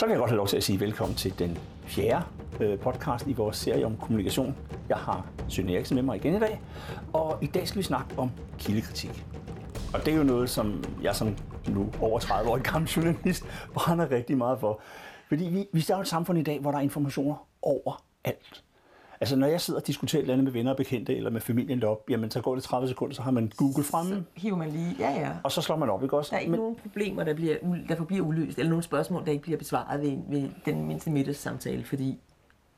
Så vil jeg godt have lov til at sige velkommen til den fjerde øh, podcast i vores serie om kommunikation. Jeg har Søren Eriksen med mig igen i dag, og i dag skal vi snakke om kildekritik. Og det er jo noget, som jeg som nu over 30 år gammel journalist brænder rigtig meget for. Fordi vi, vi står i et samfund i dag, hvor der er informationer overalt. Altså når jeg sidder og diskuterer et eller andet med venner og bekendte, eller med familien deroppe, jamen så går det 30 sekunder, så har man Google fremme. Så hiver man lige, ja ja. Og så slår man op, ikke også? Der er ikke Men... nogen problemer, der, bliver, der forbliver uløst, eller nogen spørgsmål, der ikke bliver besvaret ved, ved den mindste middagssamtale, fordi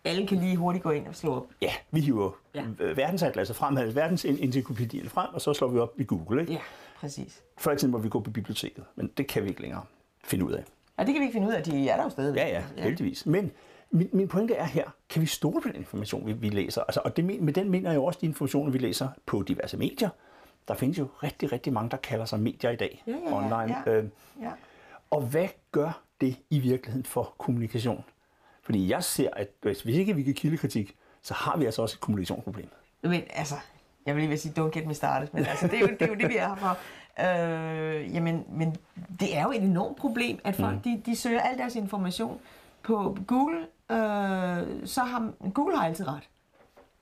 alle kan lige hurtigt gå ind og slå op. Ja, vi hiver ja. verdensatlasset frem, altså verdensencyklopædien frem, og så slår vi op i Google, ikke? Ja, præcis. Før i tiden må vi gå på biblioteket, men det kan vi ikke længere finde ud af. Ja, det kan vi ikke finde ud af, de er der jo stadig. Ja, ja, heldigvis. Men min, min pointe er her, kan vi stole på den information, vi, vi læser? Altså, og det, med den mener jeg jo også de informationer, vi læser på diverse medier. Der findes jo rigtig, rigtig mange, der kalder sig medier i dag ja, ja, online. Ja, øh, ja. Og hvad gør det i virkeligheden for kommunikation? Fordi jeg ser, at hvis ikke vi kan kildekritik, så har vi altså også et kommunikationsproblem. Men altså, jeg vil lige sige, don't get me started, men altså, det, er jo, det er jo det, vi er her for. Øh, jamen, men det er jo et enormt problem, at folk mm. de, de søger al deres information på Google, øh, så har Google har altid ret.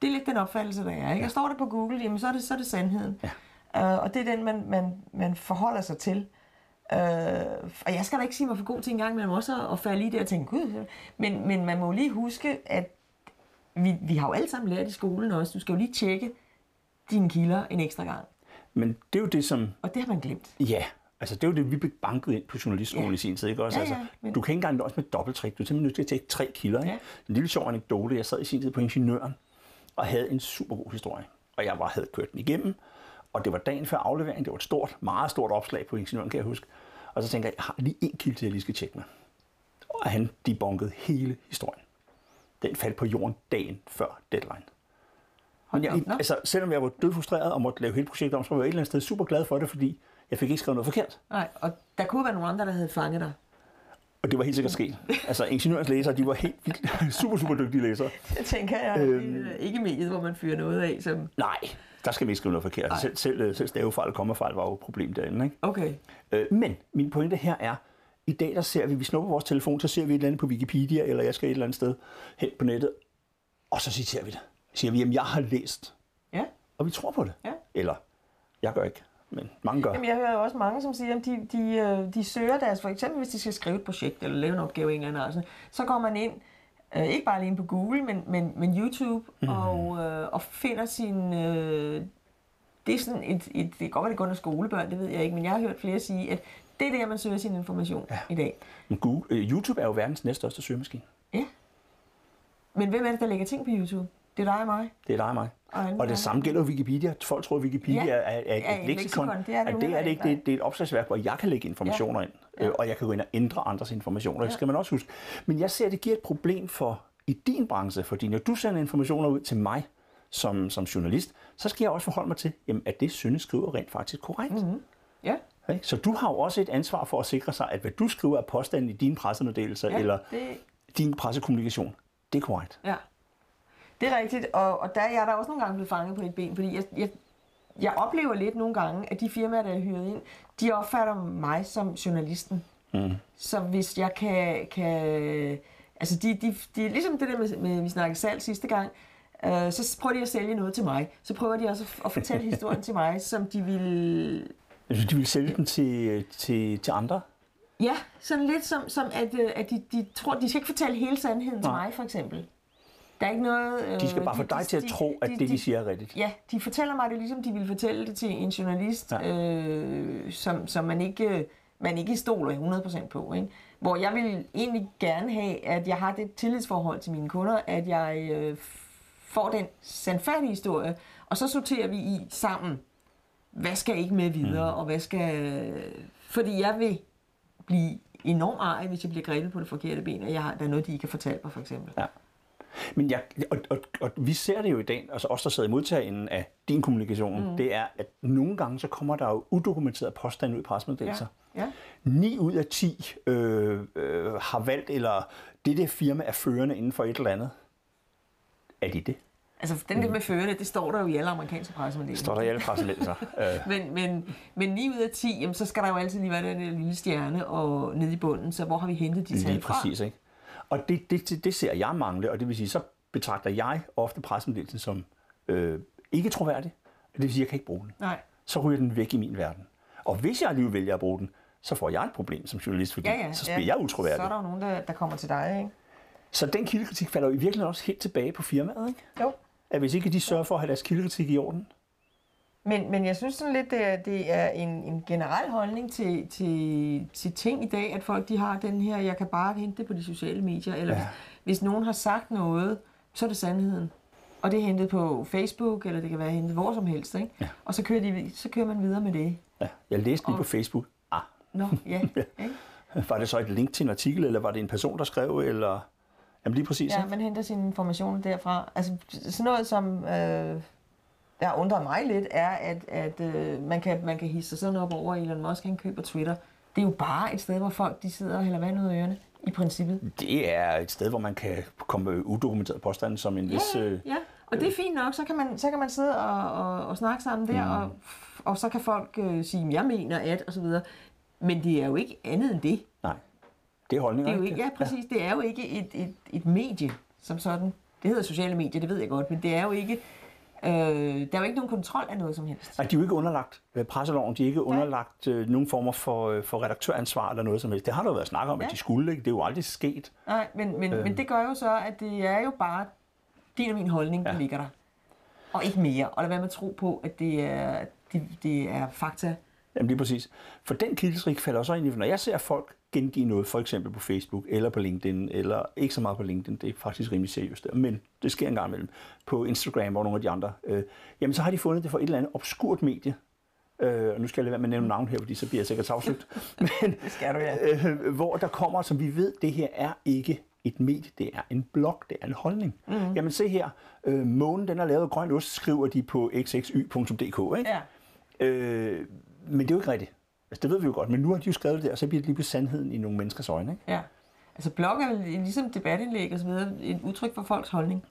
Det er lidt den opfattelse, der er. Ikke? Og står det på Google, jamen, så, er det, så er det sandheden. Ja. Øh, og det er den, man, man, man forholder sig til. Øh, og jeg skal da ikke sige mig for god til en gang, men også at falde i det og tænke, gud, men, men man må lige huske, at vi, vi har jo alle sammen lært i skolen også, du skal jo lige tjekke dine kilder en ekstra gang. Men det er jo det, som... Og det har man glemt. Ja, altså det er jo det, vi blev banket ind på journalistskolen ja. i sin tid, ikke også? Ja, ja, altså, men... Du kan ikke engang nøjes med dobbelttrik, du er simpelthen nødt til at tage tre kilder, ikke? Ja. En lille sjov anekdote, jeg sad i sin tid på Ingeniøren, og havde en super god historie. Og jeg bare havde kørt den igennem, og det var dagen før aflevering, det var et stort, meget stort opslag på Ingeniøren, kan jeg huske. Og så tænker jeg, jeg har lige en kilde til, jeg lige skal tjekke med. Og han debunkede hele historien. Den faldt på jorden dagen før deadline. Men jeg, altså, selvom jeg var dødfrustreret og måtte lave hele projektet om, så var jeg et eller andet sted super glad for det, fordi jeg fik ikke skrevet noget forkert. Nej, og der kunne være nogle andre, der havde fanget dig. Og det var helt sikkert sket. Altså, ingeniørens læsere, de var helt vildt, super, super dygtige læsere. Det tænker jeg. Øhm, ikke mediet, hvor man fyrer noget af. Som... Nej, der skal vi ikke skrive noget forkert. Altså, selv, selv, selv stavefejl og kommafejl var jo et problem derinde. Ikke? Okay. Øh, men min pointe her er, i dag der ser vi, vi snupper vores telefon, så ser vi et eller andet på Wikipedia, eller jeg skal et eller andet sted hen på nettet, og så citerer vi det. Siger vi, jamen jeg har læst. Ja. Og vi tror på det. Ja. Eller, jeg gør ikke men mange gør. Jamen, jeg hører også mange, som siger, at de, de, øh, de søger deres, for eksempel hvis de skal skrive et projekt eller lave en opgave en eller anden, så går man ind, øh, ikke bare lige på Google, men, men, men YouTube, mm. og, øh, og finder sin... Øh, det er sådan et, et, det kan godt være, det kun er skolebørn, det ved jeg ikke, men jeg har hørt flere sige, at det er der, man søger sin information ja. i dag. Men Google, øh, YouTube er jo verdens næststørste søgemaskine. Ja. Men hvem er det, der lægger ting på YouTube? Det er dig og mig. Det er dig og mig. Og, og det samme gælder Wikipedia. Folk tror, at Wikipedia ja, er, er et, ja, et leksikon. Det er det, det, er det ikke. Det, det er et opslagsværk, hvor jeg kan lægge informationer ja. ind. Øh, og jeg kan gå ind og ændre andres informationer. Ja. Det skal man også huske. Men jeg ser, at det giver et problem for i din branche, fordi når du sender informationer ud til mig som, som journalist, så skal jeg også forholde mig til, jamen, at det Sønne skriver rent faktisk korrekt. Mm-hmm. Ja. Så du har jo også et ansvar for at sikre sig, at hvad du skriver er påstanden i dine pressemeddelelser ja, eller det... din pressekommunikation, det er korrekt. Ja. Det er rigtigt, og, og der er jeg der også nogle gange blevet fanget på et ben, fordi jeg, jeg, jeg oplever lidt nogle gange, at de firmaer, der er hyret ind, de opfatter mig som journalisten. Mm. Så hvis jeg kan... kan altså, de, de, de, ligesom det der med, med vi snakkede salg sidste gang, øh, så prøver de at sælge noget til mig. Så prøver de også at, at fortælle historien til mig, som de vil... De vil sælge den til, til, til andre? Ja, sådan lidt som, som at, øh, at de, de tror, de skal ikke fortælle hele sandheden Nej. til mig, for eksempel. Der er ikke noget... Øh, de skal bare få dig de, til at tro, at de, det, de siger, er rigtigt. Ja, de fortæller mig det, ligesom de vil fortælle det til en journalist, ja. øh, som, som man ikke man ikke stoler 100% på. Ikke? Hvor jeg vil egentlig gerne have, at jeg har det tillidsforhold til mine kunder, at jeg øh, får den sandfærdige historie, og så sorterer vi i sammen, hvad skal ikke med videre, mm. og hvad skal... Fordi jeg vil blive enormt ej, hvis jeg bliver grebet på det forkerte ben, og jeg har, der er noget, de ikke kan fortælle mig, for eksempel. Ja. Men jeg, og, og, og vi ser det jo i dag, altså os, der sidder i modtagen af din kommunikation, mm. det er, at nogle gange så kommer der jo udokumenteret påstand ud i pressemeddelelser. Ja. Ja. 9 ud af 10 øh, øh, har valgt, eller det der firma er førende inden for et eller andet. Er de det? Altså, den der med førende, det står der jo i alle amerikanske pressemeddelelser. Står der i alle pressemeddelelser. øh, Men, men, men 9 ud af 10, jamen, så skal der jo altid lige være den der lille stjerne og nede i bunden, så hvor har vi hentet de tal Lige fra? præcis, ikke? Og det, det, det, ser jeg mangle, og det vil sige, så betragter jeg ofte pressemeddelelsen som øh, ikke troværdig. Det vil sige, jeg kan ikke bruge den. Nej. Så ryger den væk i min verden. Og hvis jeg alligevel vælger at bruge den, så får jeg et problem som journalist, fordi Ja, ja. så bliver ja. jeg utroværdig. Så er der jo nogen, der, der kommer til dig, ikke? Så den kildekritik falder jo i virkeligheden også helt tilbage på firmaet, ikke? Jo. At hvis ikke de sørger for at have deres kildekritik i orden, Men, men jeg synes sådan lidt, det er, det er en, en generel holdning til, til, til ting i dag, at folk de har den her, jeg kan bare hente det på de sociale medier, eller ja. Hvis, hvis nogen har sagt noget, så er det sandheden. Og det er hentet på Facebook, eller det kan være hentet hvor som helst, ikke? Ja. Og så kører, de, så kører man videre med det. ja, jeg læste lige Og- på Facebook, ah, Nå, ja. ikke? var det så et link til en artikel, eller var det en person, der skrev, eller... Jamen lige præcis, Ja, ikke? man henter sine informationer derfra. Altså sådan noget, som øh, der undrer mig lidt, er, at, at øh, man, kan, man kan hisse sig sådan op over, at Elon Musk han køber Twitter. Det er jo bare et sted, hvor folk de sidder og hælder vand ud af ørerne, i princippet. Det er et sted, hvor man kan komme med udokumenteret påstand som en vis... Ja, Øh, ja. Og det er fint nok, så kan man, så kan man sidde og, og, og snakke sammen der, mm. og, og så kan folk øh, sige, jeg mener at, og så videre. Men det er jo ikke andet end det. nej, det er holdninger. Det er jo ikke, ja, præcis. Det er jo ikke et, et, et medie som sådan. Det hedder sociale medier, det ved jeg godt, men det er jo ikke... Øh, der er jo ikke nogen kontrol af noget som helst. Nej, de er jo ikke underlagt øh, presseloven, de er ikke underlagt øh, nogen former for, øh, for redaktøransvar eller noget som helst. Det har der jo været snak om, Ja. at de skulle, ikke? Det er jo aldrig sket. Nej, men, men, øh. men det gør jo så, at det er jo bare din og min holdning, der Ja. ligger der. Og ikke mere. Og lad være med at tro på, at det er, det, det er fakta. Jamen lige præcis. For den kildesrik falder også ind i, når jeg ser folk gengive noget, for eksempel på Facebook eller på LinkedIn, eller ikke så meget på LinkedIn, det er faktisk rimelig seriøst der, men det sker en gang imellem, på Instagram og nogle af de andre, øh, jamen så har de fundet det for et eller andet obskurt medie, øh, og nu skal jeg lade være med at nævne navn her, fordi så bliver jeg sikkert sagsøgt, men Det skal du, ja. øh, hvor der kommer, som vi ved, det her er ikke et medie, det er en blog, det er en holdning. Mm. Jamen se her, øh, månen den er lavet grøn ost, skriver de på xxy.dk, ikke? Ja. Øh, men det er jo ikke rigtigt. Altså, det ved vi jo godt, men nu har de jo skrevet det og så bliver det lige pludselig sandheden i nogle menneskers øjne. Ikke? ja. Altså blog er ligesom debatindlæg og så videre et udtryk for folks holdning.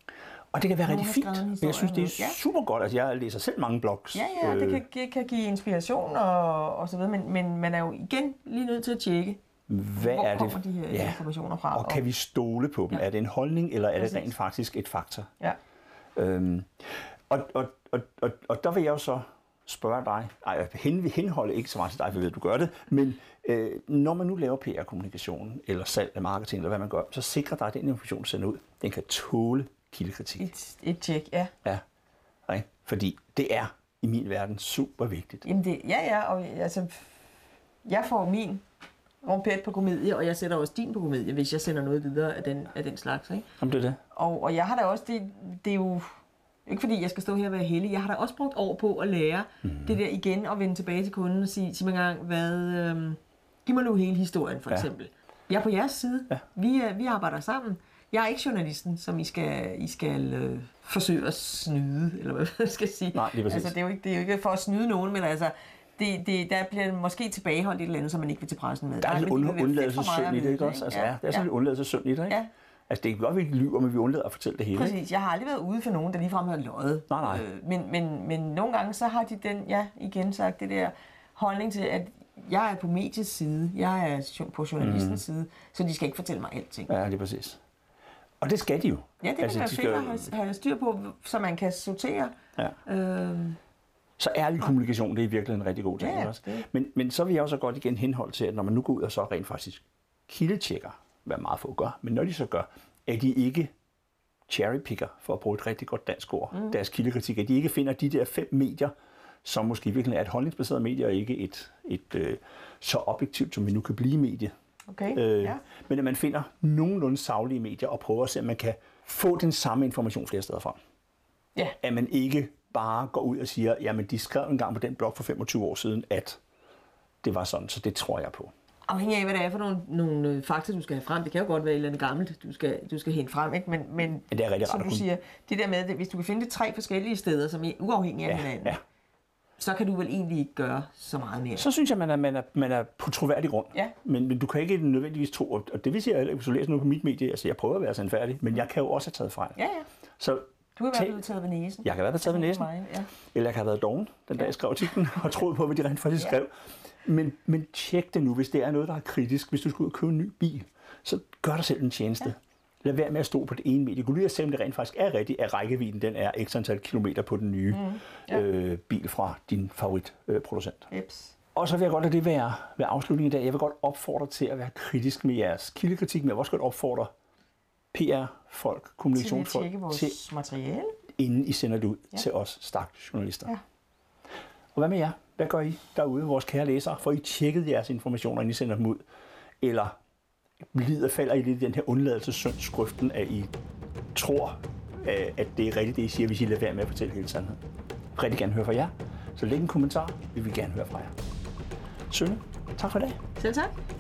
Og det kan være Nogen rigtig fint, men jeg synes, det er super godt. Altså, jeg læser selv mange blogs. Ja, ja, det Øh, kan, det kan give inspiration og, og så videre, men, men man er jo igen lige nødt til at tjekke, Hvad hvor er det? kommer de her ja. informationer fra. Og kan vi stole på dem? Ja. Er det en holdning, eller er Præcis. det rent faktisk et faktor? Ja. Øhm, og, og, og, og, og der vil jeg jo så spørge dig, ej, hen, henholde ikke så meget til dig, for jeg ved, at du gør det, men øh, når man nu laver PR-kommunikation, eller salg af marketing, eller hvad man gør, så sikrer dig, at den information, du sender ud, den kan tåle kildekritik. Et, et tjek, ja. Ja, ikke? fordi det er i min verden super vigtigt. Jamen det, ja, ja, og altså, jeg får min rompet på komedie, og jeg sætter også din på komedie, hvis jeg sender noget videre af den, af den slags. Ikke? Om det er det? Og, og jeg har da også, det, det er jo ikke fordi, jeg skal stå her og være heldig, jeg har da også brugt år på at lære mm. det der igen og vende tilbage til kunden og sige, sig mig engang, hvad, øhm, giv mig nu hele historien for Ja. eksempel. Jeg er på jeres side. Ja. Vi, er, vi arbejder sammen. Jeg er ikke journalisten, som I skal, I skal øh, forsøge at snyde, eller hvad man skal sige. Nej, lige altså, det, er jo ikke, det er jo ikke for at snyde nogen, men altså, det, det, der bliver måske tilbageholdt et eller andet, som man ikke vil til pressen med. Der er lidt fedt for mig undladelsessynd i det, ikke også? Altså, ja, det er sådan ja. lidt undladelsessynd i det, ikke? Ja. Altså, det er godt, at vi lyver, men vi undlader at fortælle det hele. ikke? Præcis. Jeg har aldrig været ude for nogen, der ligefrem har løjet. Nej, nej. Øh, men, men, men nogle gange så har de den, ja, igen sagt, det der holdning til, at jeg er på mediets side, jeg er på journalistens mm. side, så de skal ikke fortælle mig alting. Ja, det er præcis. Og det skal de jo. Ja, det altså, være de fedt at have, styr på, så man kan sortere. Ja. Øh, Så ærlig kommunikation, det er virkelig en rigtig god ting. Ja, også? Men, men så vil jeg også godt igen henholde til, at når man nu går ud og så rent faktisk kildetjekker, hvad meget få gør, men når de så gør, at de ikke cherrypicker, for at bruge et rigtig godt dansk ord, mm. deres kildekritik, at de ikke finder de der fem medier, som måske virkelig er et holdningsbaseret medie, og ikke et, et øh, så objektivt, som vi nu kan blive medie. okay, Øh, ja. Men at man finder nogenlunde savlige medier og prøver at se, om man kan få den samme information flere steder fra. ja. At man ikke bare går ud og siger, jamen de skrev engang på den blog for 25 år siden, at det var sådan, så det tror jeg på. Afhængig af, hvad det er for nogle, nogle øh, fakta, du skal have frem. Det kan jo godt være et eller andet gammelt, du skal, du skal hente frem. Ikke? Men, men, Men det er rigtig rart som at du siger, det der med, at hvis du kan finde det tre forskellige steder, som er uafhængige af Ja, hinanden, ja. så kan du vel egentlig ikke gøre så meget mere. Så synes jeg, man er, man er, man er på troværdig grund. Ja. Men, men du kan ikke nødvendigvis tro, og det vil sige, at hvis du læser noget på mit medie, altså jeg prøver at være sandfærdig, men jeg kan jo også have taget fejl. Ja, ja. Så Du kan være Tag- blevet taget ved næsen. Jeg kan være taget ved næsen. Mig, ja. Eller jeg kan have været doven, den dag jeg skrev artiklen, og troet på, hvad de rent faktisk Ja. skrev. Men, men tjek det nu, hvis det er noget, der er kritisk. Hvis du skal ud og købe en ny bil, så gør dig selv en tjeneste. Ja. Lad være med at stå på det ene medie. Gå lige og se, om det rent faktisk er rigtigt, at rækkevidden den er x antal kilometer på den nye mm. Ja. øh, bil fra din favoritproducent. Øh, producent. Eps. og så vil jeg godt lade det være ved afslutningen i dag. Jeg vil godt opfordre til at være kritisk med jeres kildekritik, men jeg vil også godt opfordre PR-folk, Til at kommunikationsfolk, tjekke vores til materiale. inden I sender det ud ja. Til os stakle journalister. Ja. Og hvad med jer? Hvad gør I derude, vores kære læsere? Får I tjekket jeres informationer, inden I sender dem ud? Eller lider, falder I lidt i den her undladelsesyndskriften, at I tror, øh, at det er rigtigt, det I siger, hvis I lader være med at fortælle hele sandheden? Rigtig gerne høre fra jer. Så læg en kommentar. Vi vil gerne høre fra jer. Sønne, tak for i dag. Selv tak.